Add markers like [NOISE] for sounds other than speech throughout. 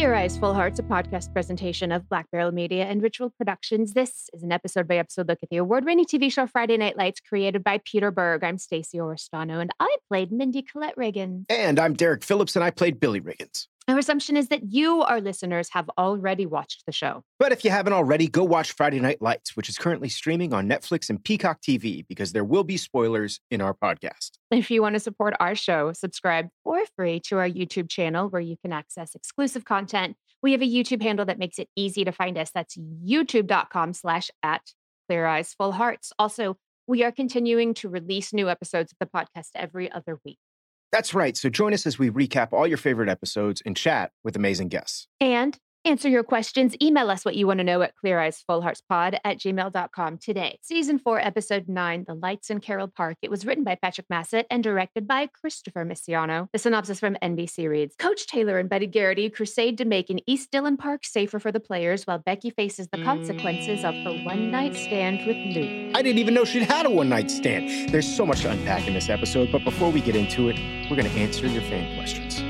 Clear Eyes Full Hearts, a podcast presentation of Black Barrel Media and Ritual Productions. This is an episode by episode look at the award-winning TV show Friday Night Lights, created by Peter Berg. I'm Stacey Oristano, and I played Mindy Colette Riggins. And I'm Derek Phillips, and I played Billy Riggins. Our assumption is that you, our listeners, have already watched the show. But if you haven't already, go watch Friday Night Lights, which is currently streaming on Netflix and Peacock TV, because there will be spoilers in our podcast. If you want to support our show, subscribe for free to our YouTube channel where you can access exclusive content. We have a YouTube handle that makes it easy to find us. That's youtube.com slash at clear eyes full hearts. Also, we are continuing to release new episodes of the podcast every other week. That's right. So join us as we recap all your favorite episodes and chat with amazing guests. And answer your questions. Email us what you want to know at cleareyesfullheartspod at gmail.com today. Season 4, Episode 9, The Lights in Carroll Park. It was written by Patrick Massett and directed by Christopher Misiano. The synopsis from NBC reads Coach Taylor and Buddy Garrity crusade to make an East Dillon Park safer for the players while Becky faces the consequences of her one night stand with Luke. I didn't even know she'd had a one night stand. There's so much to unpack in this episode, but before we get into it, we're going to answer your fan questions.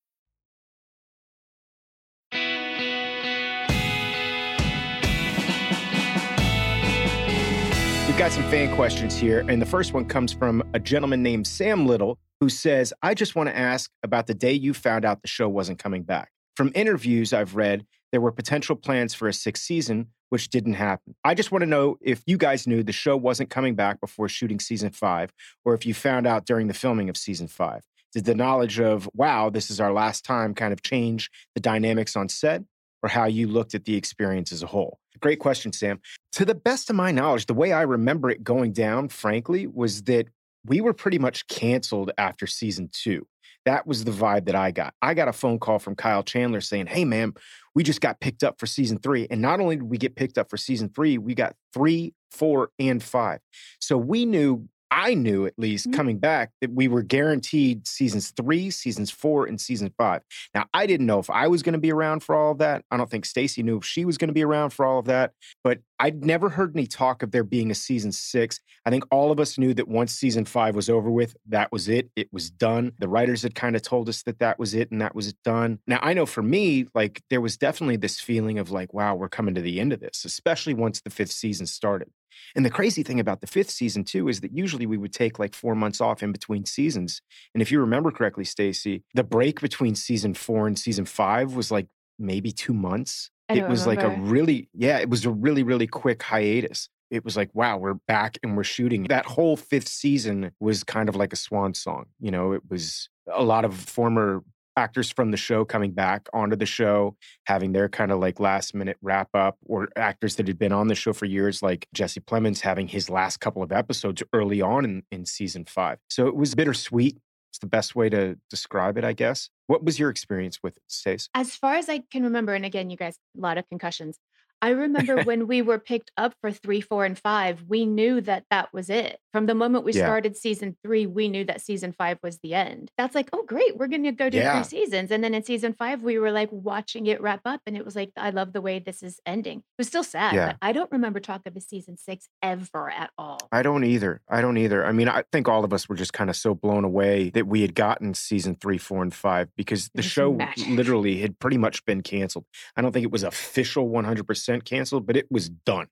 Got some fan questions here, and the first one comes from a gentleman named Sam Little who says, I just want to ask about the day you found out the show wasn't coming back. From interviews I've read, there were potential plans for a sixth season, which didn't happen. I just want to know if you guys knew the show wasn't coming back before shooting season five, or if you found out during the filming of season five. Did the knowledge of, wow, this is our last time kind of change the dynamics on set? or how you looked at the experience as a whole? Great question, Sam. To the best of my knowledge, the way I remember it going down, frankly, was that we were pretty much canceled after season two. That was the vibe that I got. I got a phone call from Kyle Chandler saying, Hey, man, we just got picked up for season three. And not only did we get picked up for season three, we got three, four, and five. So we knew I knew at least Mhm. coming back that we were guaranteed seasons three, seasons four, and season five. Now I didn't know if I was going to be around for all of that. I don't think Stacey knew if she was going to be around for all of that. But I'd never heard any talk of there being a season six. I think all of us knew that once season five was over with, that was it. It was done. The writers had kind of told us that that was it and that was it done. Now I know for me, like there was definitely this feeling of like, wow, we're coming to the end of this, especially once the fifth season started. And the crazy thing about the fifth season too is that usually we would take like four months off in between seasons. And if you remember correctly, Stacey, the break between season four and season five was like maybe two months. It was like a really, yeah, it was a really, really quick hiatus. It was like, wow, we're back and we're shooting. That whole fifth season was kind of like a swan song. You know, it was a lot of former actors from the show coming back onto the show, having their kind of like last minute wrap up, or actors that had been on the show for years, like Jesse Plemons having his last couple of episodes early on in, in season five. So it was bittersweet. It's the best way to describe it, I guess. What was your experience with it, Stace? As far as I can remember, and again, you guys, a lot of concussions. I remember [LAUGHS] when we were picked up for three, four, and five, we knew that that was it. From the moment we Yeah. started season three, we knew that season five was the end. That's like, oh, great, we're going to go do Yeah. three seasons. And then in season five, we were like watching it wrap up, and it was like, I love the way this is ending. It was still sad, Yeah. I don't remember talk of a season six ever at all. I don't either. I don't either. I mean, I think all of us were just kind of so blown away that we had gotten season three, four, and five because the show magic. literally had pretty much been canceled. I don't think it was official 100% canceled, but it was done.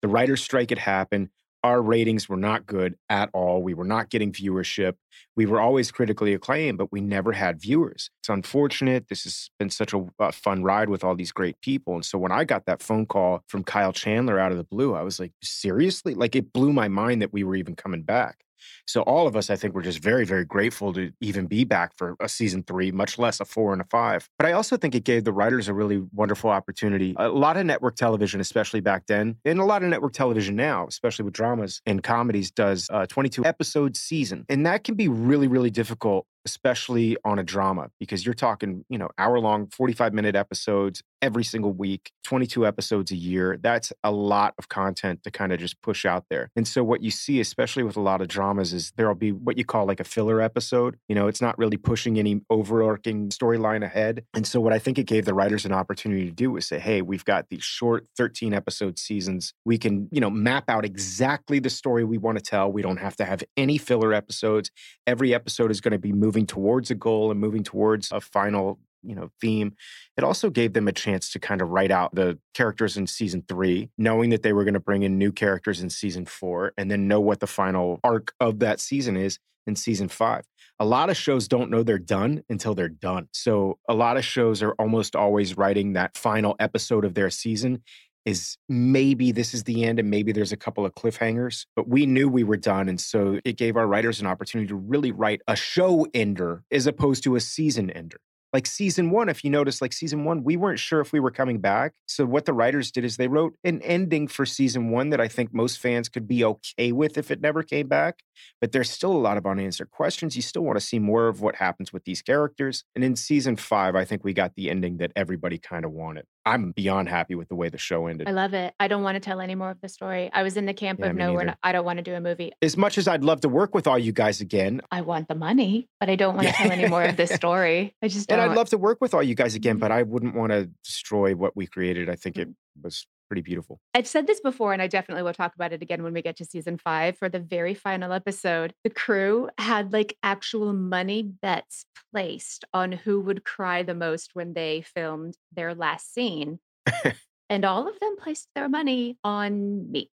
The writer's strike had happened. our ratings were not good at all. We were not getting viewership. We were always critically acclaimed, but we never had viewers. It's unfortunate. This has been such a, a, fun ride with all these great people. And so when I got that phone call from Kyle Chandler out of the blue, I was like, seriously? Like it blew my mind that we were even coming back. So all of us, I think, we're just very, very grateful to even be back for a season three, much less a four and a five. But I also think it gave the writers a really wonderful opportunity. A lot of network television, especially back then, and a lot of network television now, especially with dramas and comedies, does a 22 episode season. And that can be really, really difficult especially on a drama, because you're talking, you know, hour long, 45 minute episodes every single week, 22 episodes a year. That's a lot of content to kind of just push out there. And so, what you see, especially with a lot of dramas, is there'll be what you call like a filler episode. You know, it's not really pushing any overarching storyline ahead. And so, what I think it gave the writers an opportunity to do was say, hey, we've got these short 13 episode seasons. We can, you know, map out exactly the story we want to tell. We don't have to have any filler episodes. Every episode is going to be moving moving towards a goal and moving towards a final you know theme it also gave them a chance to kind of write out the characters in season three knowing that they were going to bring in new characters in season four and then know what the final arc of that season is in season five. A lot of shows don't know they're done until they're done so a lot of shows are almost always writing that final episode of their season is maybe this is the end and maybe there's a couple of cliffhangers, but we knew we were done. And so it gave our writers an opportunity to really write a show ender as opposed to a season ender like season one, if you notice, like season one, we weren't sure if we were coming back. So what the writers did is they wrote an ending for season one that I think most fans could be okay with if it never came back. But there's still a lot of unanswered questions. You still want to see more of what happens with these characters. And in season five, I think we got the ending that everybody kind of wanted. I'm beyond happy with the way the show ended. I love it. I don't want to tell any more of the story. I was in the camp yeah, of no, we're I don't want to do a movie. As much as I'd love to work with all you guys again, I want the money, but I don't want to tell any more of this [LAUGHS] story. I just don't. And I'd love to work with all you guys again, but I wouldn't want to destroy what we created. I think it mm-hmm. was pretty beautiful. I've said this before, and I definitely will talk about it again when we get to season five. For the very final episode, the crew had like actual money bets placed on who would cry the most when they filmed their last scene. [LAUGHS] and all of them placed their money on me.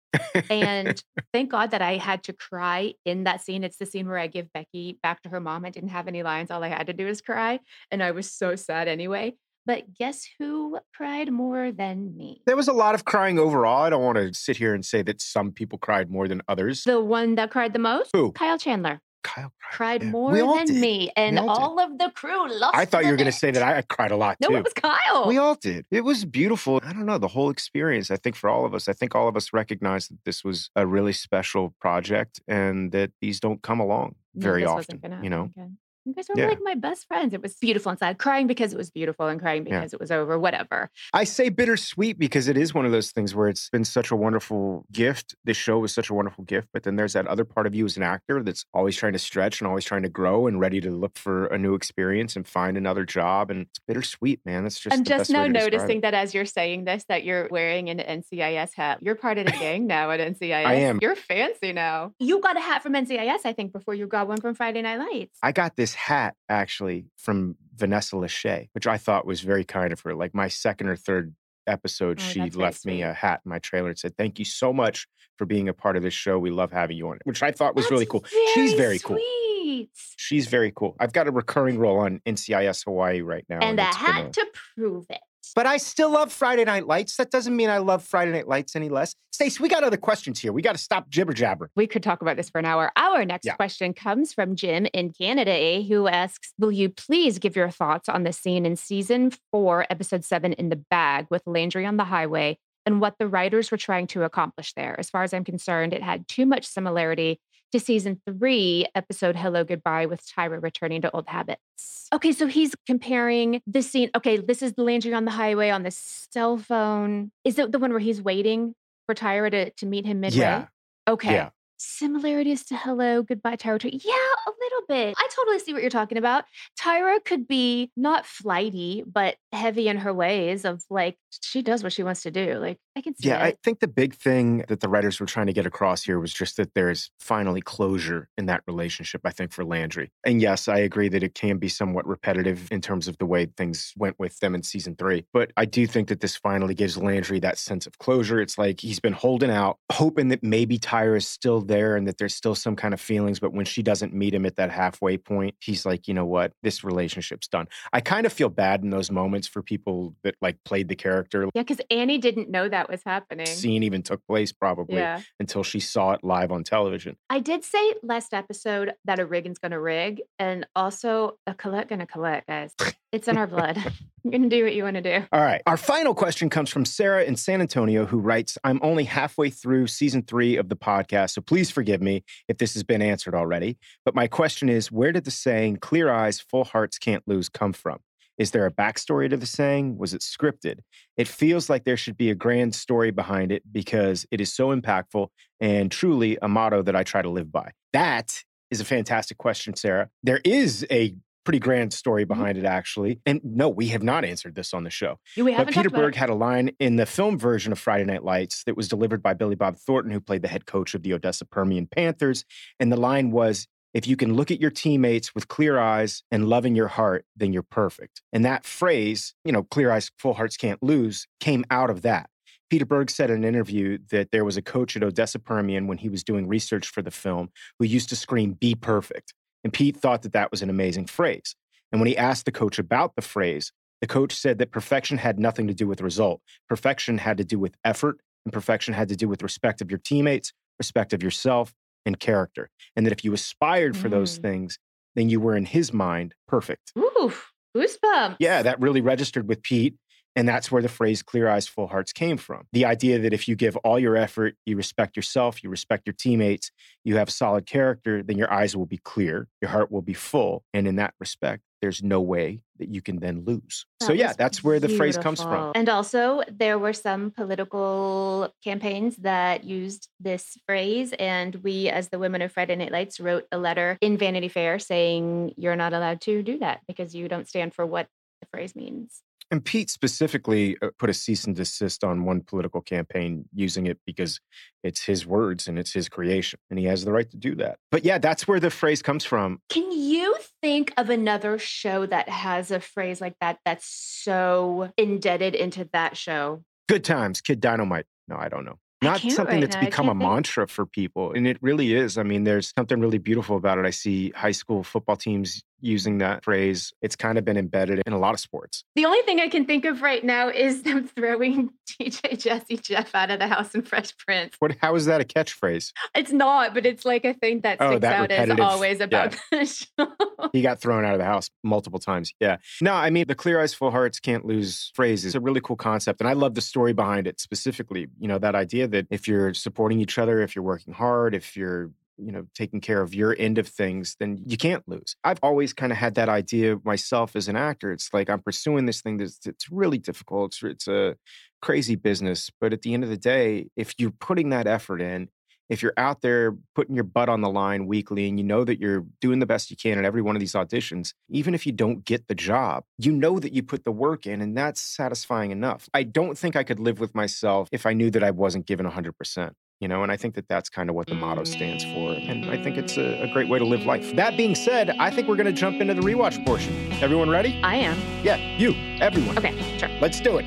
and [LAUGHS] thank God that I had to cry in that scene. It's the scene where I give Becky back to her mom. I didn't have any lines. All I had to do was cry. And I was so sad anyway. But guess who cried more than me? There was a lot of crying overall. I don't want to sit here and say that some people cried more than others. The one that cried the most? Who? Kyle Chandler. Kyle cried, cried more than did. me, and all, all of the crew lost. I thought you were going to say that I cried a lot no, too. No, it was Kyle. We all did. It was beautiful. I don't know the whole experience. I think for all of us, I think all of us recognized that this was a really special project, and that these don't come along very no, often. You know. Again. You guys were yeah. like my best friends. It was beautiful inside, crying because it was beautiful and crying because yeah. it was over, whatever. I say bittersweet because it is one of those things where it's been such a wonderful gift. This show was such a wonderful gift, but then there's that other part of you as an actor that's always trying to stretch and always trying to grow and ready to look for a new experience and find another job. And it's bittersweet, man. That's just I'm just now noticing that as you're saying this, that you're wearing an NCIS hat. You're part of the gang now at NCIS. I am. You're fancy now. You got a hat from NCIS, I think, before you got one from Friday Night Lights. I got this hat actually actually from Vanessa Lachey, which I thought was very kind of her. Like my second or third episode, oh, she left me a hat in my trailer and said, Thank you so much for being a part of this show. We love having you on it, which I thought was that's really cool. Very She's very sweet. cool. She's very cool. I've got a recurring role on NCIS Hawaii right now. And, and a hat a... to prove it. But I still love Friday Night Lights. That doesn't mean I love Friday Night Lights any less. Stacey, we got other questions here. We got to stop jibber jabber. We could talk about this for an hour. Our next yeah. question comes from Jim in Canada, eh, who asks Will you please give your thoughts on the scene in season four, episode seven, in the bag with Landry on the highway and what the writers were trying to accomplish there? As far as I'm concerned, it had too much similarity to season three episode Hello Goodbye with Tyra returning to old habits. Okay, so he's comparing the scene. Okay, this is the Landry on the highway on the cell phone. Is it the one where he's waiting for Tyra to, to meet him midway? Yeah. Okay. Yeah. Similarities to Hello, Goodbye, Tyra. Tyra. Yeah, a little bit. I totally see what you're talking about. Tyra could be not flighty, but heavy in her ways of like, she does what she wants to do. Like, I can see Yeah, it. I think the big thing that the writers were trying to get across here was just that there's finally closure in that relationship, I think, for Landry. And yes, I agree that it can be somewhat repetitive in terms of the way things went with them in season three. But I do think that this finally gives Landry that sense of closure. It's like he's been holding out, hoping that maybe Tyra is still there and that there's still some kind of feelings. But when she doesn't meet him at that halfway point, he's like, you know what? This relationship's done. I kind of feel bad in those moments for people that like played the character. yeah, because Annie didn't know that was happening. Scene even took place probably Yeah. until she saw it live on television. I did say last episode that a Riggins gonna rig, and also a Collette gonna collect, guys. It's in our blood. [LAUGHS] You're gonna do what you want to do. All right. Our final question comes from Sarah in San Antonio, who writes I'm only halfway through season three of the podcast, so please forgive me if this has been answered already. But my question is where did the saying, clear eyes, full hearts can't lose, come from? Is there a backstory to the saying? Was it scripted? It feels like there should be a grand story behind it because it is so impactful and truly a motto that I try to live by. That is a fantastic question, Sarah. There is a pretty grand story behind it, actually. And no, we have not answered this on the show. You- We But Peter Berg had a line in the film version of Friday Night Lights that was delivered by Billy Bob Thornton, who played the head coach of the Odessa Permian Panthers. And the line was, if you can look at your teammates with clear eyes and love in your heart, then you're perfect. And that phrase, you know, clear eyes, full hearts can't lose, came out of that. Peter Berg said in an interview that there was a coach at Odessa Permian when he was doing research for the film who used to scream, be perfect. And Pete thought that that was an amazing phrase. And when he asked the coach about the phrase, the coach said that perfection had nothing to do with result. Perfection had to do with effort, and perfection had to do with respect of your teammates, respect of yourself, and character. And that if you aspired for those Mm. things, then you were in his mind perfect. Oof, goosebumps. Yeah, that really registered with Pete. And that's where the phrase clear eyes, full hearts came from. The idea that if you give all your effort, you respect yourself, you respect your teammates, you have solid character, then your eyes will be clear, your heart will be full. And in that respect, there's no way that you can then lose. so, yeah, that's where the phrase comes from. And also, there were some political campaigns that used this phrase. And we, as the women of Friday Night Lights, wrote a letter in Vanity Fair saying you're not allowed to do that because you don't stand for what the phrase means. And Pete specifically uh, put a cease and desist on one political campaign using it because it's his words and it's his creation, and he has the right to do that. But yeah, that's where the phrase comes from. Can you think of another show that has a phrase like that that's so indebted into that show? Good times, Kid Dynamite. No, I don't know. Not something right that's now. Become a think. mantra for people. And it really is. I mean, there's something really beautiful about it. I see high school football teams using that phrase. It's kind of been embedded in a lot of sports. The only thing I can think of right now is them throwing [LAUGHS] DJ Jazzy Jeff out of the house in Fresh Prince. What how is that a catchphrase? It's not, but it's like a thing that Oh, sticks that out as always yeah. about [LAUGHS] the show. He got thrown out of the house multiple times. Yeah. No, I mean, the clear eyes, full hearts can't lose phrase is a really cool concept. And I love the story behind it specifically. You know, that idea that if you're supporting each other, if you're working hard, if you're you know taking care of your end of things then you can't lose i've always kind of had that idea myself as an actor it's like i'm pursuing this thing that's it's really difficult it's, it's a crazy business but at the end of the day if you're putting that effort in if you're out there putting your butt on the line weekly and you know that you're doing the best you can at every one of these auditions, even if you don't get the job, you know that you put the work in and that's satisfying enough. I don't think I could live with myself if I knew that I wasn't given 100%. You know, and I think that that's kind of what the motto stands for. And I think it's a, a great way to live life. That being said, I think we're going to jump into the rewatch portion. Everyone ready? I am. Yeah, you, everyone. Okay, sure. Let's do it.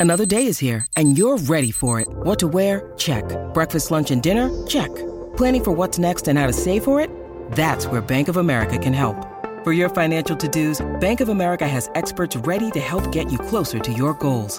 Another day is here, and you're ready for it. What to wear? Check. Breakfast, lunch, and dinner? Check. Planning for what's next and how to save for it? That's where Bank of America can help. For your financial to dos, Bank of America has experts ready to help get you closer to your goals.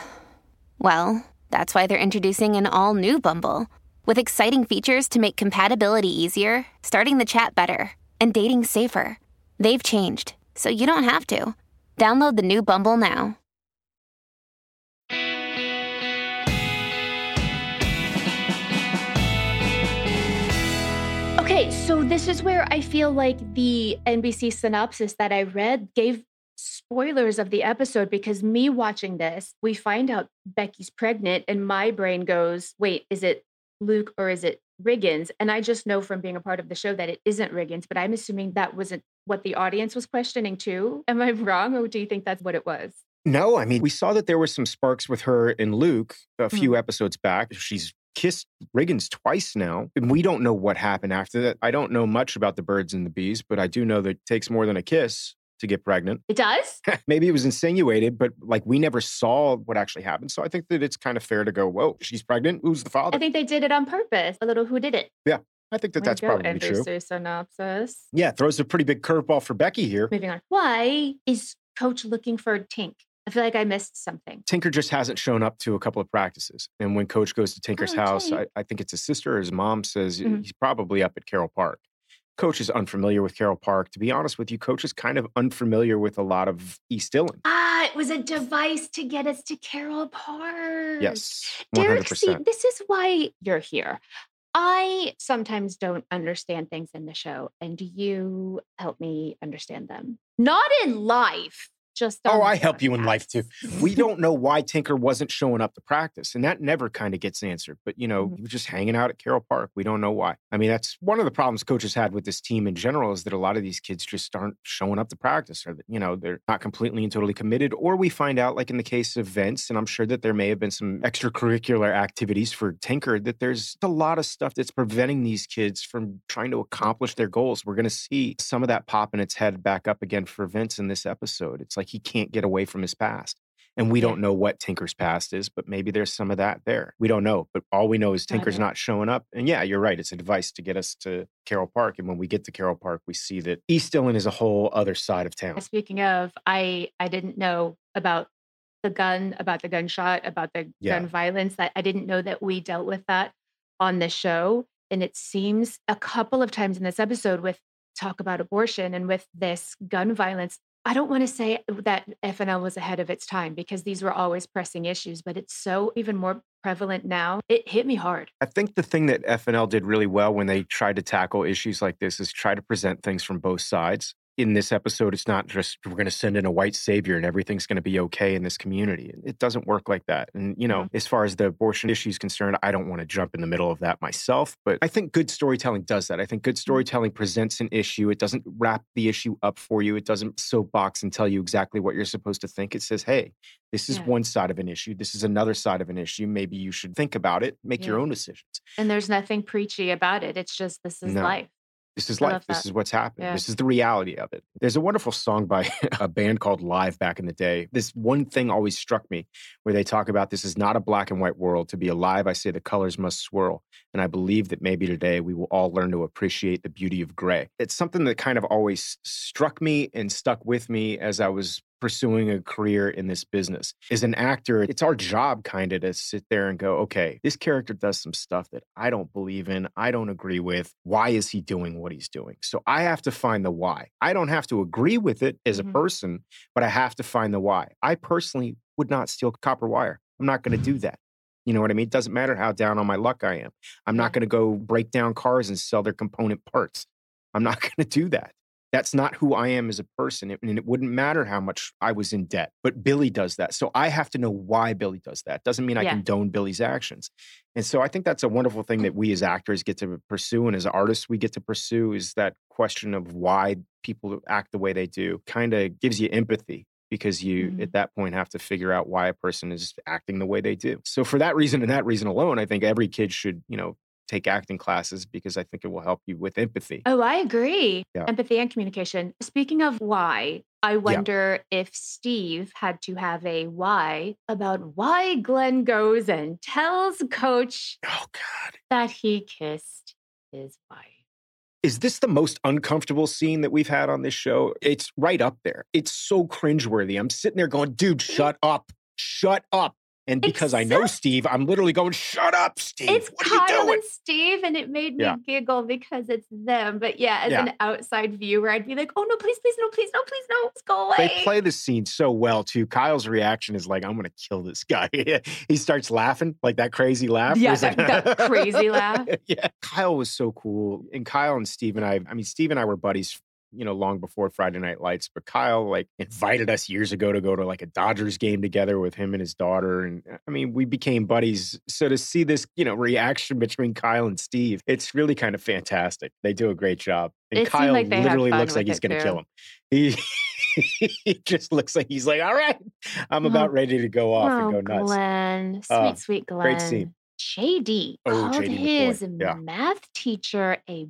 well, That's why they're introducing an all new Bumble with exciting features to make compatibility easier, starting the chat better, and dating safer. They've changed, so you don't have to. Download the new Bumble now. Okay, so this is where I feel like the NBC synopsis that I read gave spoilers of the episode because me watching this, we find out Becky's pregnant, and my brain goes, wait, is it Luke or is it Riggins? And I just know from being a part of the show that it isn't Riggins, but I'm assuming that wasn't what the audience was questioning too. [LAUGHS] Am I wrong, or do you think that's what it was? No, I mean, we saw that there were some sparks with her and Luke a few Mhm. episodes back. She's kissed Riggins twice now, and we don't know what happened after that. I don't know much about the birds and the bees, but I do know that it takes more than a kiss to get pregnant. It does? [LAUGHS] Maybe it was insinuated, but like we never saw what actually happened. So I think that it's kind of fair to go, whoa, she's pregnant. Who's the father? I think they did it on purpose. A little who did it. Yeah. I think that Way that's go, probably true. NBC synopsis. Yeah, throws a pretty big curveball for Becky here. Moving on. Why is coach looking for Tink? I feel like I missed something. Tinker just hasn't shown up to a couple of practices. And when coach goes to Tinker's Oh, house, I. I think it's his sister or his mom says Mhm. he's probably up at Carroll Park. Coach is unfamiliar with Carroll Park. To be honest with you, coach is kind of unfamiliar with a lot of East Dillon. Ah, it was a device to get us to Carroll Park. Yes, Derek, see, this is why you're here. I sometimes don't understand things in the show, and you help me understand them. Not in life, just Oh, I help you in life too. We don't know [LAUGHS] why Tinker wasn't showing up to practice, and that never kind of gets answered. But you know, Mhm. he was just hanging out at Carroll Park. We don't know why. I mean, that's one of the problems coaches had with this team in general is that a lot of these kids just aren't showing up to practice, or that you know they're not completely and totally committed. Or we find out, like in the case of Vince, and I'm sure that there may have been some extracurricular activities for Tinker, that there's a lot of stuff that's preventing these kids from trying to accomplish their goals. We're going to see some of that pop in its head back up again for Vince in this episode. It's like he can't get away from his past. And we don't know what Tinker's past is, but maybe there's some of that there. We don't know. But all we know is Tinker's not showing up. And yeah, you're right. It's a device to get us to Carroll Park. And when we get to Carroll Park, we see that East Dillon is a whole other side of uh, town. Speaking of, I I didn't know about the gun, about the gunshot, about the Yeah. gun violence. That I didn't know that we dealt with that on the show. And it seems a couple of times in this episode with talk about abortion and with this gun violence. I don't want to say that FNL was ahead of its time because these were always pressing issues, but it's so even more prevalent now. It hit me hard. I think the thing that FNL did really well when they tried to tackle issues like this is try to present things from both sides. In this episode, it's not just we're going to send in a white savior and everything's going to be okay in this community. It doesn't work like that. And, you mm-hmm. know, as far as the abortion issue is concerned, I don't want to jump in the middle of that myself. But I think good storytelling does that. I think good mm-hmm. storytelling presents an issue. It doesn't wrap the issue up for you, it doesn't soapbox and tell you exactly what you're supposed to think. It says, hey, this is Yeah. one side of an issue. This is another side of an issue. Maybe you should think about it, make your own decisions. And there's nothing preachy about it. It's just this is No. life. This is life. This is what's happening. Yeah. This is the reality of it. There's a wonderful song by [LAUGHS] a band called Live back in the day. This one thing always struck me where they talk about this is not a black and white world. To be alive, I say the colors must swirl. And I believe that maybe today we will all learn to appreciate the beauty of gray. It's something that kind of always struck me and stuck with me as I was pursuing a career in this business. As an actor, it's our job kind of to sit there and go, okay, this character does some stuff that I don't believe in, I don't agree with. Why is he doing what he's doing? So I have to find the why. I don't have to agree with it as a Mhm. person, but I have to find the why. I personally would not steal copper wire. I'm not going to do that. You know what I mean? It doesn't matter how down on my luck I am. I'm not going to go break down cars and sell their component parts. I'm not [LAUGHS] going to do that. That's not who I am as a person. And it wouldn't matter how much I was in debt. But Billy does that. So I have to know why Billy does that. Doesn't mean I Yeah. condone Billy's actions. And so I think that's a wonderful thing that we as actors get to pursue and as artists we get to pursue is that question of why people act the way they do. Kind of gives you empathy because you Mhm. at that point have to figure out why a person is acting the way they do. So for that reason and that reason alone, I think every kid should, you know, take acting classes because I think it will help you with empathy. Oh, I agree. Yeah. Empathy and communication. Speaking of why, I wonder if Steve had to have a why about why Glenn goes and tells Coach Oh God. that he kissed his wife. Is this the most uncomfortable scene that we've had on this show? It's right up there. It's so cringeworthy. I'm sitting there going, dude, shut up. Shut up. And because I know Steve, I'm literally going, "Shut up, Steve! It's what are you Kyle doing?" and Steve, and it made me Yeah. giggle because it's them. But yeah, as Yeah. an outside viewer, I'd be like, "Oh no, please, please, no, please, no, please, no, let's go away." They play the scene so well too. Kyle's reaction is like, "I'm going to kill this guy." [LAUGHS] he starts laughing like that crazy laugh. Yeah, He's like- that- that crazy [LAUGHS] laugh. yeah, Kyle was so cool, and Kyle and Steve and I. I mean, Steve and I were buddies. You know, long before Friday Night Lights, but Kyle like invited us years ago to go to like a Dodgers game together with him and his daughter. And uh, I mean, we became buddies. So to see this, you know, reaction between Kyle and Steve, it's really kind of fantastic. They do a great job. And It Kyle like literally looks like he's going to kill him. He, [LAUGHS] he just looks like he's like, all right, I'm Oh. about ready to go off oh, and go nuts. Glenn, sweet, Oh, sweet Glenn. great scene. JD Oh, called JD his yeah. math teacher a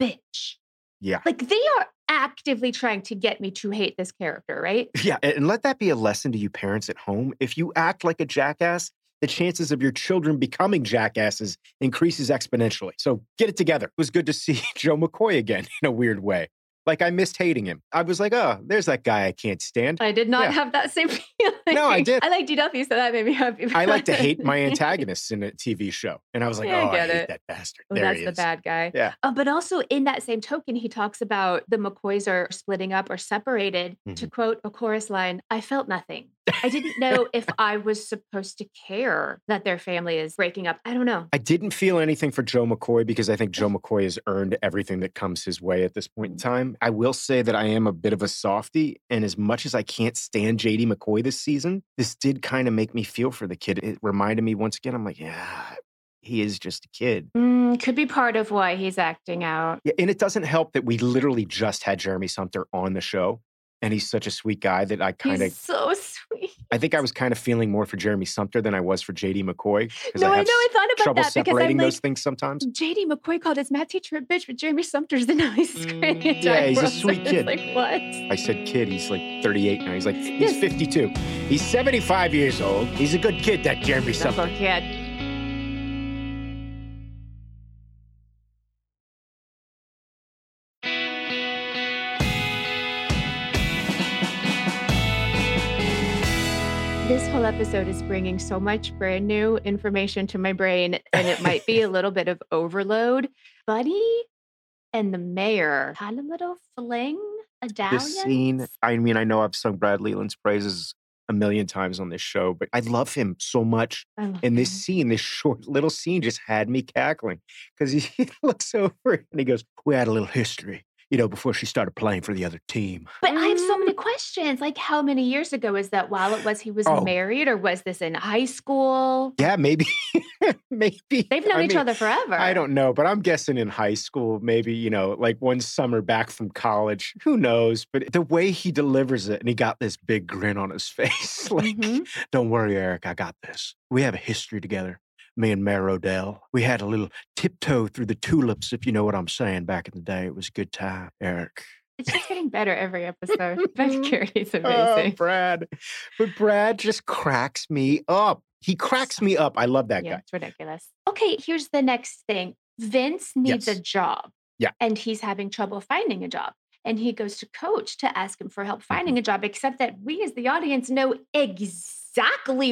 bitch. Yeah. Like they are actively trying to get me to hate this character, right? Yeah, and let that be a lesson to you parents at home. If you act like a jackass, the chances of your children becoming jackasses increases exponentially. So get it together. It was good to see [LAUGHS] Joe McCoy again in a weird way. Like I missed hating him. I was like, oh, there's that guy I can't stand. I did not Yeah. have that same feeling. [LAUGHS] No, I did. I like DW, so that made me happy. I like to hate my [LAUGHS] antagonists in a TV show. And I was like, Yeah, oh, I, get hate that bastard. Oh, there that's he the bad guy. Yeah. Uh, but also in that same token, he talks about the McCoys are splitting up or separated. Mm-hmm. To quote a chorus line, I felt nothing. I didn't know if [LAUGHS] I was supposed to care that their family is breaking up. I don't know. I didn't feel anything for Joe McCoy because I think Joe McCoy has earned everything that comes his way at this point in time. I will say that I am a bit of a softy. and as much as I can't stand JD McCoy this season, this did kind of make me feel for the kid. It reminded me once again, I'm like, yeah, he is just a kid. Mm, could be part of why he's acting out. Yeah, and it doesn't help that we literally just had Jeremy Sumpter on the show, and he's such a sweet guy that I kind He's of, so sweet. I think I was kind of feeling more for Jeremy Sumpter than I was for JD McCoy because No, I, have know. I thought about trouble that because separating I'm those like, things sometimes. JD McCoy called his math teacher a bitch, but Jeremy Sumpter's the nicest guy in Mm, yeah, he's a sweet [LAUGHS] kid. Like what? I said kid, he's like 38 now. He's like, he's Yes. 52. He's 75 years old. He's a good kid, that Jeremy That's Sumpter. all kid. This whole episode is bringing so much brand new information to my brain, and it might be a [LAUGHS] little bit of overload. Buddy and the mayor had a little fling, a dalliance. This scene, I mean, I know I've sung Brad Leland's praises a million times on this show, but I love him so much. And this scene, this short [LAUGHS] little scene, just had me cackling because he [LAUGHS] looks over and he goes, We had a little history, you know, before she started playing for the other team. But I have so many questions. Like, how many years ago is that? While it was he was Oh. married, or was this in high school? Yeah, maybe, [LAUGHS] maybe. They've known I each mean, other forever. I don't know, but I'm guessing in high school, maybe, you know, like one summer back from college. Who knows? But the way he delivers it, and he got this big grin on his [LAUGHS] face like, Mhm. don't worry, Eric, I got this. We have a history together. Me and Mayor Odell. We had a little tiptoe through the tulips, if you know what I'm saying, back in the day. It was a good time, Eric. It's just getting better every episode. [LAUGHS] Becky [LAUGHS] Curity's Oh, amazing. Brad. But Brad just cracks me up. He cracks me up. I love that yeah, guy. it's ridiculous. Okay, here's the next thing. Vince needs Yes. a job. Yeah. And he's having trouble finding a job. And he goes to coach to ask him for help finding Mm-hmm. a job, except that we as the audience know exactly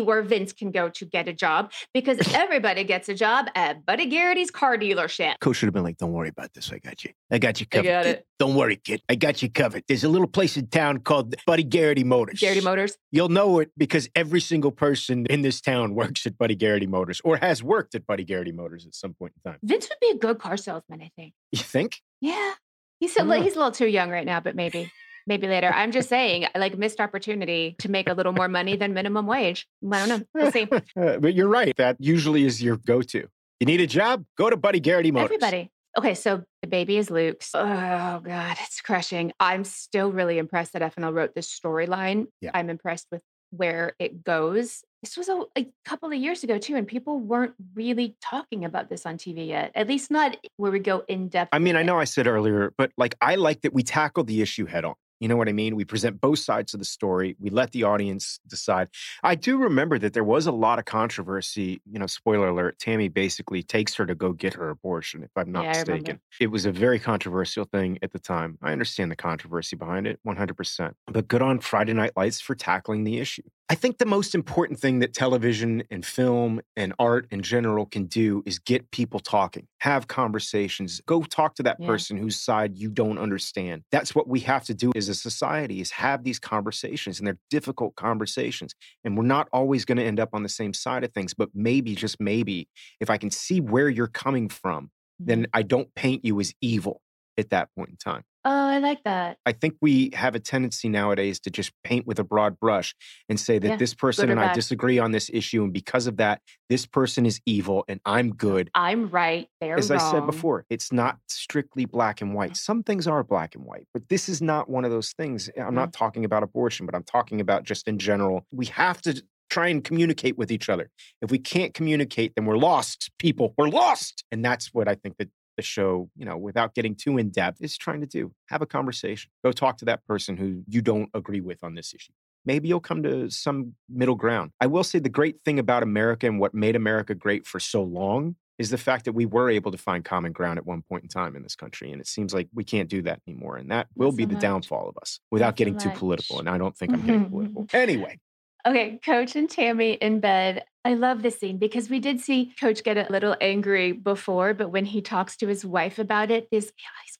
where Vince can go to get a job because [LAUGHS] everybody gets a job at Buddy Garrity's car dealership. Coach should have been like, "Don't worry about this. I got you. I got you I covered. got kid. it. Don't worry, kid. I got you covered. There's a little place in town called Buddy Garrity Motors. Garrity Motors. You'll know it because every single person in this town works at Buddy Garrity Motors or has worked at Buddy Garrity Motors at some point in time. Vince would be a good car salesman, I think. You think? Yeah. He's a, I li- he's a little too young right now, but maybe. Maybe later. I'm just saying, like missed opportunity to make a little more money than minimum wage. I don't know. We'll see. [LAUGHS] Uh, but you're right. That usually is your go-to. You need a job? Go to Buddy Garrity Motors. Everybody. Okay, so the baby is Luke's. Oh God, it's crushing. I'm still really impressed that FNL wrote this storyline. Yeah. I'm impressed with where it goes. This was a, a couple of years ago too, and people weren't really talking about this on TV yet. At least not where we go in depth. I mean, I know I said earlier, but like I like that we tackle the issue head on. You know what I mean? We present both sides of the story. We let the audience decide. I do remember that there was a lot of controversy. You know, spoiler alert, Tammy basically takes her to go get her abortion, if I'm not Yeah, mistaken. It was a very controversial thing at the time. I understand the controversy behind it 100%. But good on Friday Night Lights for tackling the issue. I think the most important thing that television and film and art in general can do is get people talking, have conversations, go talk to that Yeah. person whose side you don't understand. That's what we have to do as society is have these conversations and they're difficult conversations. And we're not always going to end up on the same side of things, but maybe just maybe if I can see where you're coming from, then mm-hmm. I don't paint you as evil at that point in time. Oh, I like that. I think we have a tendency nowadays to just paint with a broad brush and say that Yeah, this person and I disagree on this issue. And because of that, this person is evil and I'm good. I'm right. They're As wrong. I said before, it's not strictly black and white. Some things are black and white, but this is not one of those things. Eh, I'm mm-hmm. not talking about abortion, but I'm talking about just in general. We have to try and communicate with each other. If we can't communicate, then we're lost, people. We're lost. And that's what I think that the show, you know, without getting too in depth, is trying to do. Have a conversation. Go talk to that person who you don't agree with on this issue. Maybe you'll come to some middle ground. I will say the great thing about America and what made America great for so long is the fact that we were able to find common ground at one point in time in this country. And it seems like we can't do that anymore. And that will be the much. downfall of us without so getting too political. And I don't think I'm getting political. [LAUGHS] Anyway, Okay, Coach and Tammy in bed. I love this scene because we did see Coach get a little angry before, but when he talks to his wife about it, this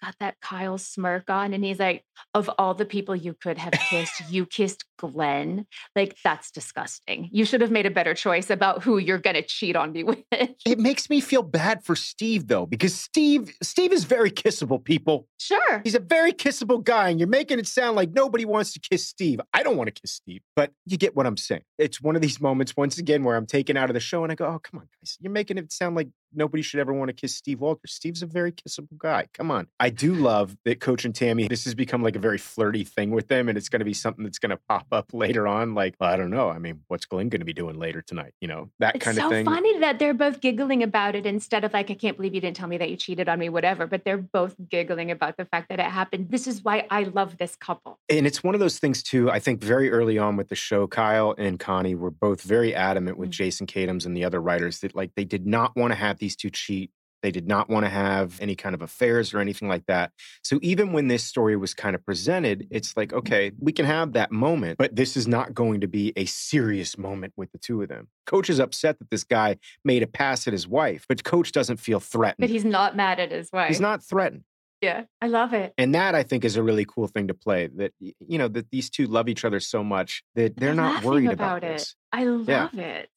got that Kyle smirk on, and he's like, "Of all the people you could have kissed, [LAUGHS] you kissed Glenn. Like that's disgusting. You should have made a better choice about who you're gonna cheat on me [LAUGHS] with." it makes me feel bad for Steve though, because Steve Steve is very kissable, people. Sure. He's a very kissable guy, and you're making it sound like nobody wants to kiss Steve. I don't want to kiss Steve, but you get what I'm saying. It's one of these moments, once again, where I'm taken out of the show and I go, oh, come on, guys. You're making it sound like nobody should ever want to kiss Steve Walter. Steve's a very kissable guy. Come on. I do love that Coach and Tammy, this has become like a very flirty thing with them, and it's going to be something that's going to pop up [LAUGHS] later on. Like, I don't know. I mean, what's Glenn going to be doing later tonight? You know, that It's kind so of thing. funny that they're both giggling about it instead of like, I can't believe you didn't tell me that you cheated on me, whatever. But they're both giggling about the fact that it happened. This is why I love this couple. And it's one of those things too. I think very early on with the show, Kyle and Connie were both very adamant with Mm. Jason Katims and the other writers that like they did not want to have these two cheat. They did not want to have any kind of affairs or anything like that. So even when this story was kind of presented, it's like, okay, we can have that moment, but this is not going to be a serious moment with the two of them. Coach is upset that this guy made a pass at his wife, but coach doesn't feel threatened. But he's not mad at his wife. He's not threatened. Yeah, I love it. And that I think is a really cool thing to play. That you know that these two love each other so much that they're not worried about, it. this. I love it.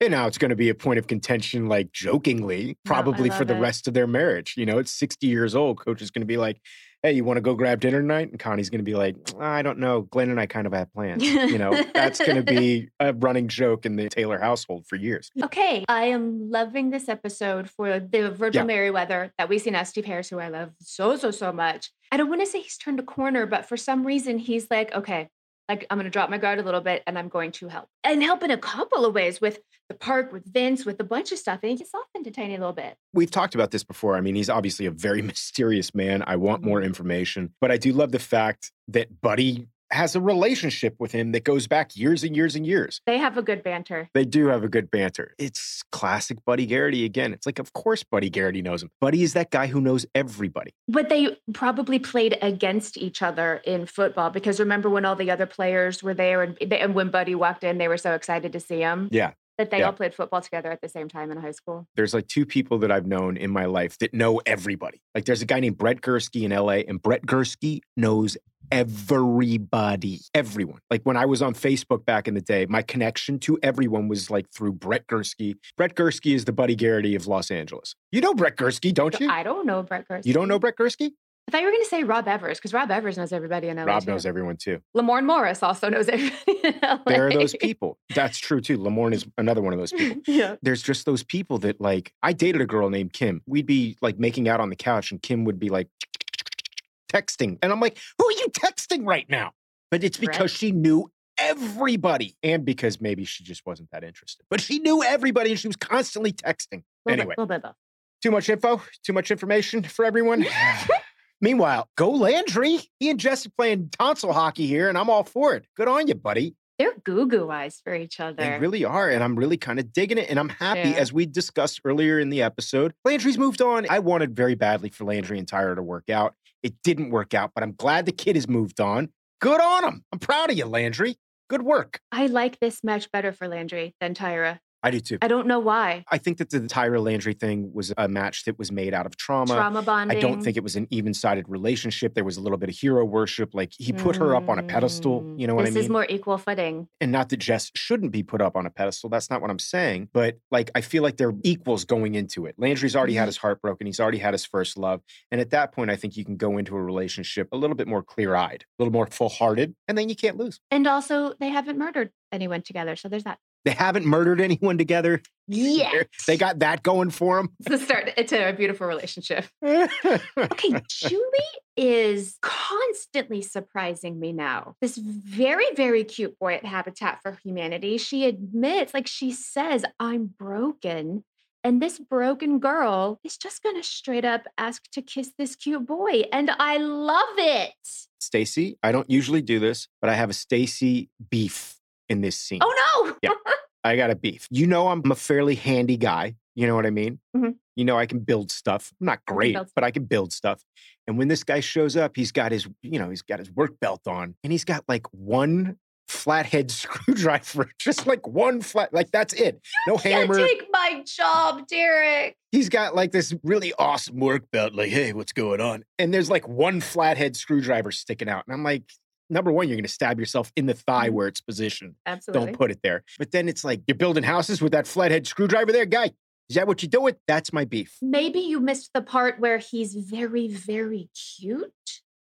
And now it's going to be a point of contention, like jokingly, probably for the it. rest of their marriage. You know, it's 60 years old. Coach is going to be like, "Hey, you want to go grab dinner tonight?" And Connie's going to be like, "I don't know. Glenn and I kind of have [LAUGHS] plans." you know, that's going to be a running joke in the Taylor household for years. Okay, I am loving this episode for the Virgil Yeah. Merriweather that we see now, Steve Harris, who I love so, so, so much. I don't want to say he's turned a corner, but for some reason he's like, okay, like I'm going to drop my guard a little bit and I'm going to help. And help in a couple of ways with the park, with Vince, with a bunch of stuff. And he just softened a tiny little bit. We've talked about this before. I mean, he's obviously a very [LAUGHS] mysterious man. I want mm-hmm. more information, but I do love the fact that Buddy has a relationship with him that goes back years and years and years. They have a good banter. They do have a good banter. It's classic Buddy Garrity again. It's like, of course, Buddy Garrity knows him. Buddy is that guy who knows everybody. But they probably played against each other in football because remember when all the other players were there and, they, and when Buddy walked in, they were so excited to see him. Yeah. That they Yeah. all played football together at the same time in high school. There's like two people that I've known in my life that know everybody. Like there's a guy named Brett Gursky in LA, and Brett Gursky knows everybody, everyone. Like when I was on Facebook back in the day, my connection to everyone was like through Brett Gursky. Brett Gursky is the Buddy Garrity of Los Angeles. You know Brett Gursky, don't you? I don't know Brett Gursky. You don't know Brett Gursky? I thought you were going to say Rob Evers because Rob Evers knows everybody in LA. Rob too. knows everyone too. Lamorne Morris also knows everybody in LA. There are those people. That's true too. Lamorne is another one of those people. [LAUGHS] yeah. There's just those people that like I dated a girl named Kim. We'd be like making out on the couch and Kim would be like texting. And I'm like, who are you texting right now? But it's because Brett. she knew everybody and because maybe she just wasn't that interested. But she knew everybody and she was constantly texting. Little Anyway. bit, bit. Too much info, too much information for everyone. [LAUGHS] [SIGHS] Meanwhile, go Landry. He and Jesse playing tonsil hockey here, and I'm all for it. Good on you, buddy. They're goo goo eyes for each other. They really are. And I'm really kind of digging it. And I'm happy, Yeah. as we discussed earlier in the episode, Landry's moved on. I wanted very badly for Landry and Tyra to work out. It didn't work out, but I'm glad the kid has moved on. Good on him. I'm proud of you, Landry. Good work. I like this match better for Landry than Tyra. I do too. I don't know why. I think that the Tyra Landry thing was a match that was made out of trauma. Trauma bonding. I don't think it was an even sided relationship. There was a little bit of hero worship. Like he put her up on a pedestal. Mm, You know what this I mean? This is more equal footing. and not that Jess shouldn't be put up on a pedestal. That's not what I'm saying. But like, I feel like they're equals going into it. Landry's already Mm-hmm. had his heart broken. He's already had his first love. And at that point, I think you can go into a relationship a little bit more clear eyed, a little more full hearted, and then you can't lose. And also, they haven't murdered anyone together. So there's that. They haven't murdered anyone together. Yeah. [LAUGHS] They're- got that going for them. It's the start. It's a beautiful relationship. Okay, [LAUGHS] Julie is constantly surprising me now. This very, very cute boy at Habitat for Humanity. She admits, like she says, I'm broken. And this broken girl is just going to straight up ask to kiss this cute boy. And I love it. Stacey, I don't usually do this, but I have a Stacey beef in this scene. Oh no. Yeah. [LAUGHS] I got a beef. You know, I'm a fairly handy guy. You know what I mean? Mhm. You know, I can build stuff. I'm not great, build but I can build stuff. And when this guy shows up, he's got his, you know, he's got his work belt on and he's got like one flathead [LAUGHS] screwdriver, just like one flat, like that's it. No [LAUGHS] Can't hammer. take my job, Derek. He's got like this really awesome work belt, like, hey, what's going on? And there's like one flathead screwdriver sticking out. And I'm like, number one, you're going to stab yourself in the thigh Mhm. where it's positioned. Absolutely. Don't put it there. But then it's like, you're building houses with that flathead screwdriver there, guy. Is that what you do it? That's my beef. Maybe you missed the part where he's very, very cute.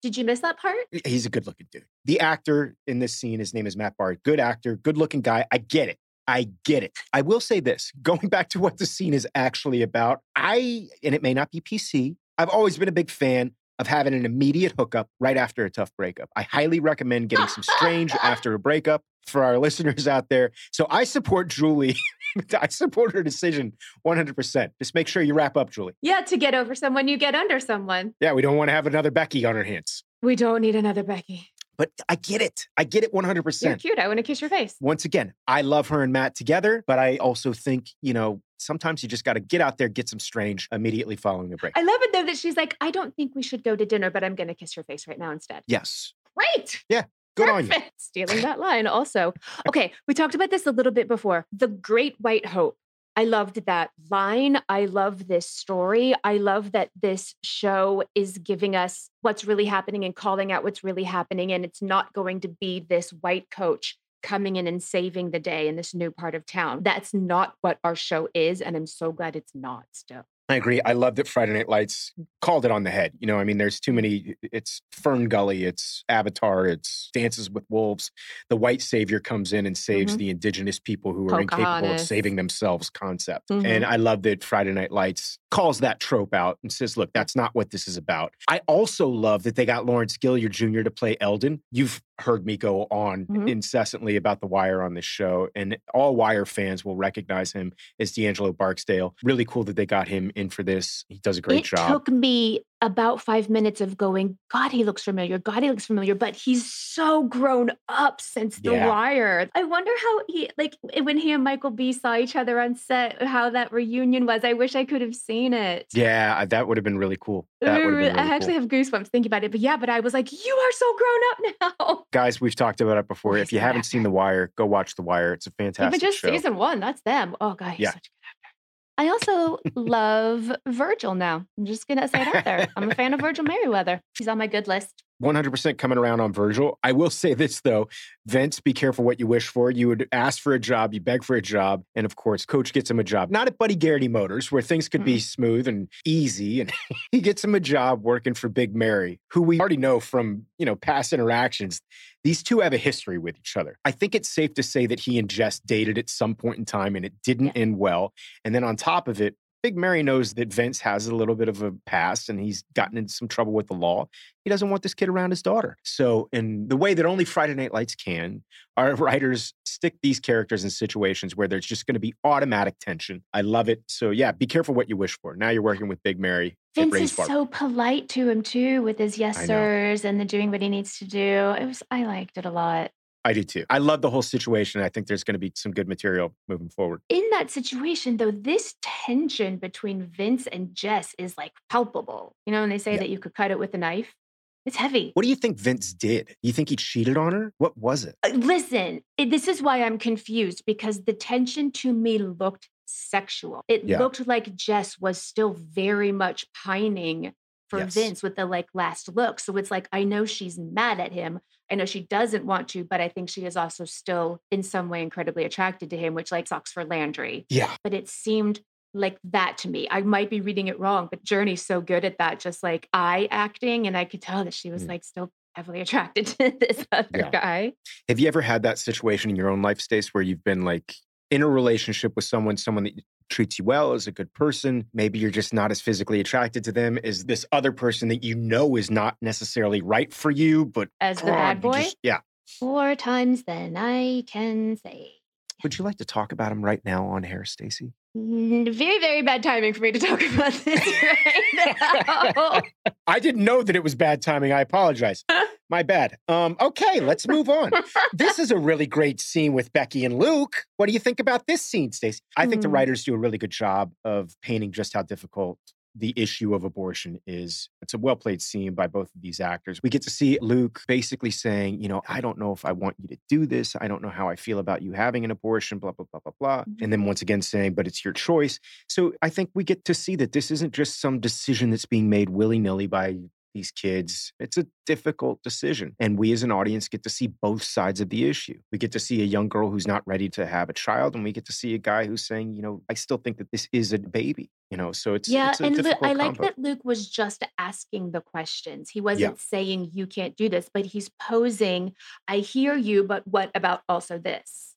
Did you miss that part? He's a good looking dude. The actor in this scene, his name is Matt Barr. Good actor, good looking guy. I get it. I get it. I will say this [LAUGHS] going back to what the scene is actually about, I, and it may not be PC, I've always been a big fan of having an immediate hookup right after a tough breakup. I highly recommend getting some strange after a breakup for our [LAUGHS] listeners out there. So I support Julie. [LAUGHS] I support her decision 100%. Just make sure you wrap up, Julie. Yeah, to get over someone, you get under someone. Yeah, we don't want to have another Becky on our hands. We don't need another Becky. But I get it. I get it 100%. You're cute. I want to kiss your face. once again, I love her and Matt together, but I also think, you know, sometimes you just got to get out there, get some strange immediately following the break. I love it though that she's like, I don't think we should go to dinner, but I'm going to kiss your face right now instead. yes. Great. Yeah. Good on you. Stealing that line also. Okay, we talked about this a little bit before. The Great White Hope. I loved that line. I love this story. I love that this show is giving us what's really happening and calling out what's really happening. And it's not going to be this white coach coming in and saving the day in this new part of town. That's not what our show is. And I'm so glad it's not still. I agree. I love that Friday Night Lights called it on the head. You know, I mean, there's too many. It's Fern Gully, it's Avatar, it's Dances with Wolves. The white savior comes in and saves Mhm. the indigenous people who are incapable of saving themselves concept. Mhm. And I love that Friday Night Lights calls that trope out and says, look, that's not what this is about. I also love that they got Lawrence Gilliard Jr. to play Eldon. You've heard me go on Mhm. incessantly about The Wire on this show, and all Wire fans will recognize him as D'Angelo Barksdale. Really cool that they got him in for this. He does a great it job. It took me about five minutes of going, God, he looks familiar. God, he looks familiar. But he's so grown up since The Yeah. Wire. I wonder how he, like, when he and Michael B saw each other on set, how that reunion was. I wish I could have seen it. yeah, that would have been really cool. That would have been I actually cool. have goosebumps thinking about it. But yeah, but I was like, you are so grown up [LAUGHS] now. Guys, we've talked about it before. If you haven't seen The Wire, go watch The Wire. It's a fantastic Even just show. season one, that's them. Oh, God, Yeah. such a good actor. I also love Virgil now. I'm just going to say it out there. I'm a fan of Virgil Merriweather. He's on my good list. 100% coming around on Virgil. I will say this though, Vince, be careful what you wish for. You would ask for a job, you beg for a job, and of course, coach gets him a job. Not at Buddy Garrity Motors, where things could be mm. smooth and easy, and [LAUGHS] he gets him a job working for Big Mary, who we already know from you know past interactions. These two have a history with each other. I think it's safe to say that he and Jess dated at some point in time, and it didn't end well. And then on top of it. Big Mary knows that Vince has a little bit of a past and he's gotten into some trouble with the law he doesn't want this kid around his daughter. So, in the way that only Friday Night Lights can, our [LAUGHS] writers stick these characters in situations where there's just going to be automatic tension. I love it. So, yeah, be careful what you wish for. Now you're working with Big Mary. Vince is so polite to him too, with his yes sirs and the doing what he needs to do. It was I liked it a lot. I do too. I love the whole situation. I think there's going to be some good material moving forward. In that situation, though, this tension between Vince and Jess is like palpable. You know, when they say Yeah. that you could cut it with a knife. It's heavy. What do you think Vince did? You think he cheated on her? What was it? Uh, Listen, this is why I'm confused because the tension to me looked sexual. It Yeah. looked like Jess was still very much pining for Yes. Vince with the like last look. So it's like, I know she's mad at him. I know she doesn't want to, but I think she is also still in some way incredibly attracted to him, which like sucks for Landry. Yeah. But it seemed like that to me. I might be reading it wrong, but Jurnee's so good at that, just like eye acting. And I could tell that she was Mm. like still heavily attracted [LAUGHS] to this other Yeah. guy. Have you ever had that situation in your own life, Stace, where you've been like in a relationship with someone, someone that treats you well, is a good person? Maybe you're just not as physically attracted to them as this other person that you know is not necessarily right for you, but As the bad boy, just- yeah. four times than I can say. Would you like to talk about him right now on hair, Stacey? Mm, Very, very bad timing for me to talk [LAUGHS] about this right [LAUGHS] now. I didn't know that it was bad timing. I apologize. [LAUGHS] My bad. Um, okay, let's move on. [LAUGHS] this is a really great scene with Becky and Luke. What do you think about this scene, Stacey? I think the Hmm. writers do a really good job of painting just how difficult the issue of abortion is. It's a well played scene by both of these actors. We get to see Luke basically saying, you know, I don't know if I want you to do this. I don't know how I feel about you having an abortion, blah, blah, blah, blah, blah. And then once again saying, but it's your choice. So I think we get to see that this isn't just some decision that's being made willy nilly by these kids. It's a difficult decision. And we as an audience get to see both sides of the issue. We get to see a young girl who's not ready to have a child, and we get to see a guy who's saying, you know, I still think that this is a baby, you know, so it's, yeah, it's and I like combo. that Luke was just asking the questions. He wasn't saying you can't do this, but he's posing, I hear you, but what about also this?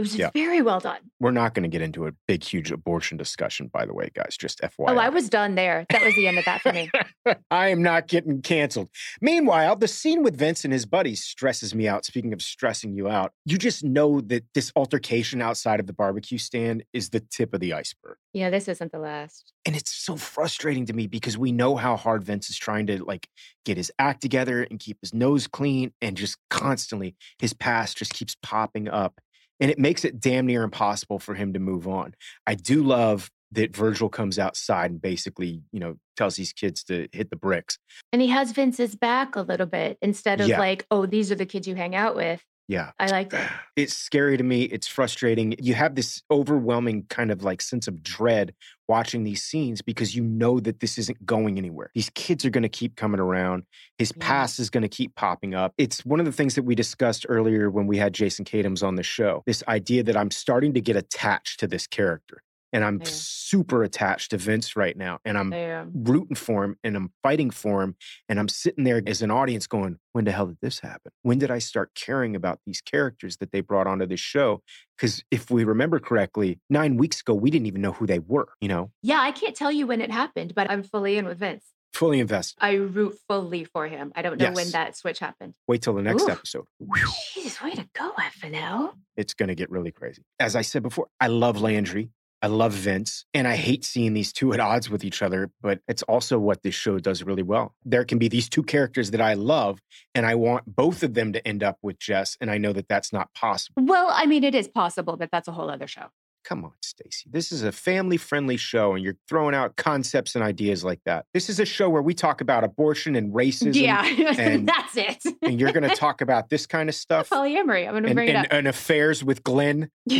It was Yeah. very well done. We're not going to get into a big, huge abortion discussion, by the way, guys, just FYI. Oh, I was done there. That was the end of that for me. [LAUGHS] I am not getting canceled. Meanwhile, the scene with Vince and his buddies stresses me out. Speaking of stressing you out, you just know that this altercation outside of the barbecue stand is the tip of the iceberg. Yeah, this isn't the last. And it's so frustrating to me because we know how hard Vince is trying to like get his act together and keep his nose clean and just constantly his past just keeps popping up. And it makes it damn near impossible for him to move on. I do love that Virgil comes outside and basically, you know, tells these kids to hit the bricks. And he has Vince's back a little bit instead of Yeah. like, oh, these are the kids you hang out with. Yeah. I liked it. It's scary to me. It's frustrating. You have this overwhelming kind of like sense of dread watching these scenes because you know that this isn't going anywhere. These kids are going to keep coming around. His Yeah. past is going to keep popping up. It's one of the things that we discussed earlier when we had Jason Katims on the show. This idea that I'm starting to get attached to this character. And I'm Yeah. super attached to Vince right now. And I'm Yeah. rooting for him and I'm fighting for him. And I'm sitting there as an audience going, when the hell did this happen? When did I start caring about these characters that they brought onto this show? Because if we remember correctly, nine weeks ago, we didn't even know who they were, you know, Yeah, I can't tell you when it happened, but I'm fully in with Vince. fully invested. I root fully for him. I don't know when that switch happened. Wait till the next Ooh. episode. Jeez, way to go, FNL. It's going to get really crazy. As I said before, I love Landry. I love Vince, and I hate seeing these two at odds with each other, but it's also what this show does really well. There can be these two characters that I love, and I want both of them to end up with Jess, and I know that that's not possible. Well, I mean, it is possible, but that's a whole other show. Come on, Stacey. This is a family friendly show, and you're throwing out concepts and ideas like that. This is a show where we talk about abortion and racism, yeah, [LAUGHS] and- that's it. and you're going [LAUGHS] to talk about this kind of stuff Polyamory. I'm going to and, bring it and, up. and affairs with Glenn. [LAUGHS]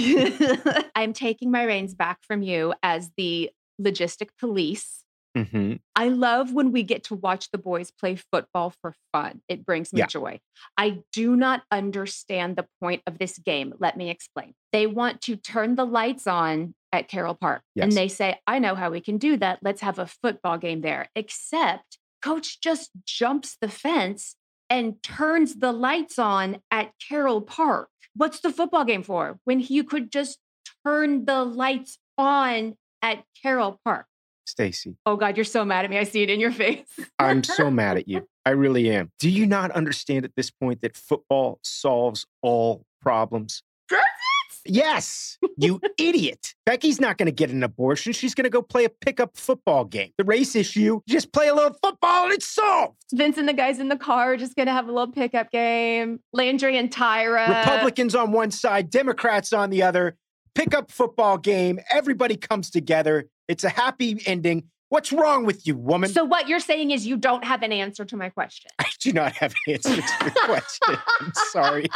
I'm taking my reins back from you as the logistic police. Hmm I love when we get to watch the boys play football for fun. It brings me Yeah. joy. I do not understand the point of this game. Let me explain. They want to turn the lights on at Carroll Park. And they say, I know how we can do that. Let's have a football game there. Except coach just jumps the fence and turns the lights on at Carroll Park. What's the football game for when you could just turn the lights on at Carroll Park? Stacey, Oh God, you're so mad at me. I see it in your face. I'm so mad at you. I really am. Do you [LAUGHS] not understand at this point that football solves all problems? Yes, [LAUGHS] you idiot. Becky's not going to get an abortion. She's going to go play a pickup football game. The race issue, just play a little football and it's solved. Vince and the guys in the car are just gonna have a little pickup game. Landry and Tyra. Republicans on one side, Democrats on the other. Pickup football game. Everybody comes together. It's a happy ending. What's wrong with you, woman? So what you're saying is you don't have an answer to my question. I do not have an answer to your question. I'm sorry.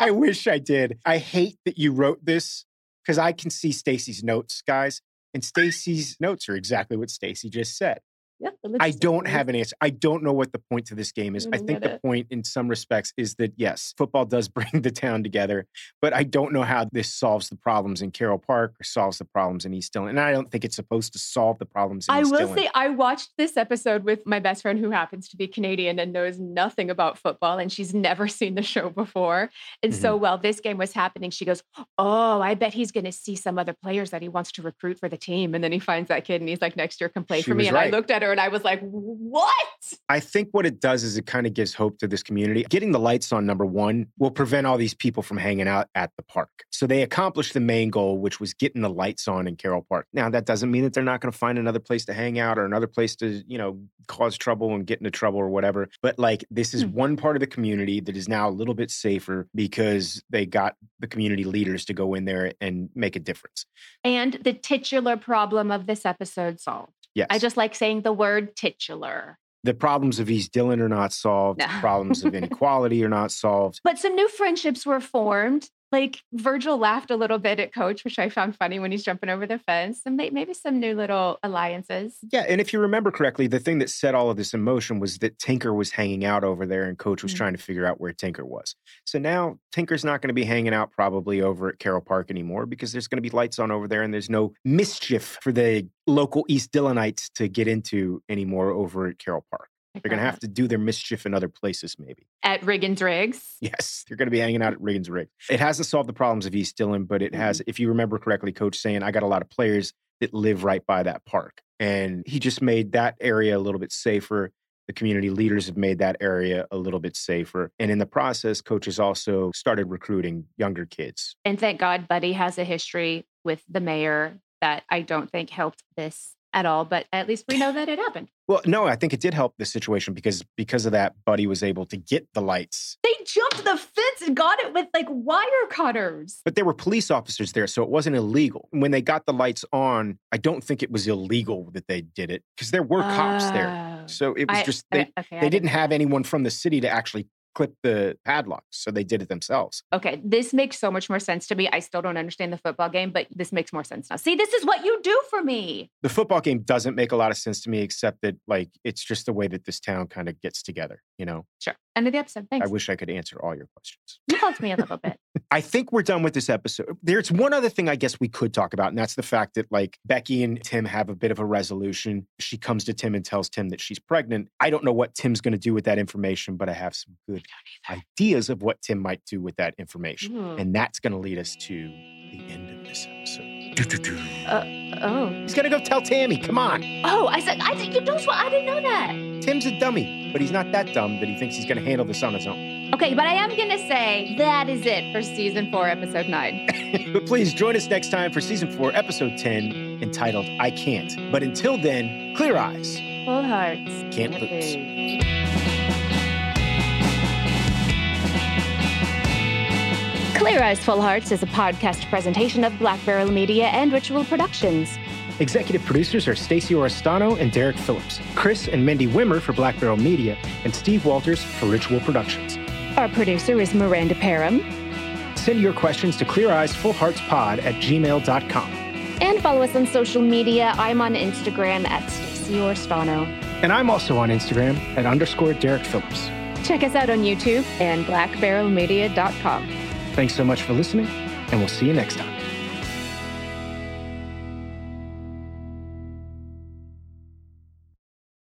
I wish I did. I hate that you wrote this because I can see Stacey's notes, guys. And Stacey's notes are exactly what Stacey just said. Yeah, I don't have an answer. I don't know what the point to this game is. I I think the it. point in some respects is that yes, football does [LAUGHS] bring the town together, but I don't know how this solves the problems in Carroll Park or solves the problems in East Dillon. And I don't think it's supposed to solve the problems in I East will Dillon. say I watched this episode with my best friend who happens to be Canadian and knows nothing about football and she's never [LAUGHS] seen the show before. And Mm-hmm. so while this game was happening, she goes, "Oh, I bet he's going to see some other players that he wants to recruit for the team." And then he finds that kid and he's like, "Next year can play She for me." And I looked at her and I was like, "What?" I think what it does is it kind of gives hope to this community. Getting the lights on, number one, will prevent all these people from hanging out at the park. So they accomplished the main goal, which was getting the lights on in Carroll Park. Now, that doesn't mean that they're not going to find another place to hang out or another place to, you know, cause trouble and get into trouble or whatever. But like, this is Hmm. one part of the community that is now a little bit safer because they got the community leaders to go in there and make a difference. And the titular problem of this episode solved. Yes. I just like saying the word titular. the problems of East Dillon are not solved. No. The problems of [LAUGHS] inequality are not solved. But some new friendships were formed. Like Virgil laughed a little bit at Coach, which I found funny when he's jumping over the fence, and may- maybe some new little alliances. Yeah, and if you remember correctly, the thing that set all of this in motion was that Tinker was hanging out over there and coach was Mhm. trying to figure out where Tinker was. So now Tinker's not going to be hanging out probably over at Carroll Park anymore because there's going to be lights on over there and there's no mischief for the local East Dillonites to get into anymore over at Carroll Park. They're going to have to do their mischief in other places maybe. at Riggins Rigs. Yes, they're going to be hanging out at Riggins Rigs. It hasn't solved the problems of East Dillon, but it has, mm-hmm. if you remember correctly, Coach saying, I got a lot of players that live right by that park. And he just made that area a little bit safer. The community leaders have made that area a little bit safer. And in the process, Coach has also started recruiting younger kids. And thank God Buddy has a history with the mayor that I don't think helped this at all, but at least we know that it happened. Well, no, I think it did help the situation because because of that, Buddy was able to get the lights. They jumped the fence and got it with like wire cutters. But there were police officers there, so it wasn't illegal. When they got the lights on, I don't think it was illegal that they did it because there were cops there. Oh. So it was I- just they, okay, they didn't have anyone from the city to actually clip the padlocks, so they did it themselves. Okay, this makes so much more sense to me. I still don't understand the football game, but this makes more sense now. See, this is what you do for me. The football game doesn't make a lot of sense to me, except that like it's just the way that this town kind of gets together. You know, Sure. End of the episode. Thanks. I wish I could answer all your questions. you helped me a little bit. [LAUGHS] I think we're done with this episode. There's one other thing I guess we could talk about, and that's the fact that like Becky and Tim have a bit of a resolution. She comes to Tim and tells Tim that she's pregnant. I don't know what Tim's going to do with that information, but I have some good ideas of what Tim might do with that information. Hmm. And that's going to lead us to the end of this episode. Do-do-do. Oh. He's to go tell Tammy. Come on. Oh, I said, I think you don't. I didn't know that. Tim's a dummy, but he's not that dumb that he thinks he's to handle this on his own. Okay, but I am to say that is it for season four, episode nine. [LAUGHS] But please join us next time for season four, episode 10, entitled I Can't. But until then, clear eyes. Full hearts. Can't lose. Clear Eyes Full Hearts is a podcast presentation of Black Barrel Media and Ritual Productions. Executive producers are Stacey Oristano and Derek Phillips, Chris and Mindy Wimmer for Black Barrel Media, and Steve Walters for Ritual Productions. Our producer is Miranda Parham. Send your questions to Clear Eyes Full Hearts Pod at gmail.com. And follow us on social media. I'm on Instagram at Stacey Oristano. And I'm also on Instagram at underscore Derek Phillips. Check us out on YouTube and blackbarrelmedia.com. Thanks so much for listening, and we'll see you next time.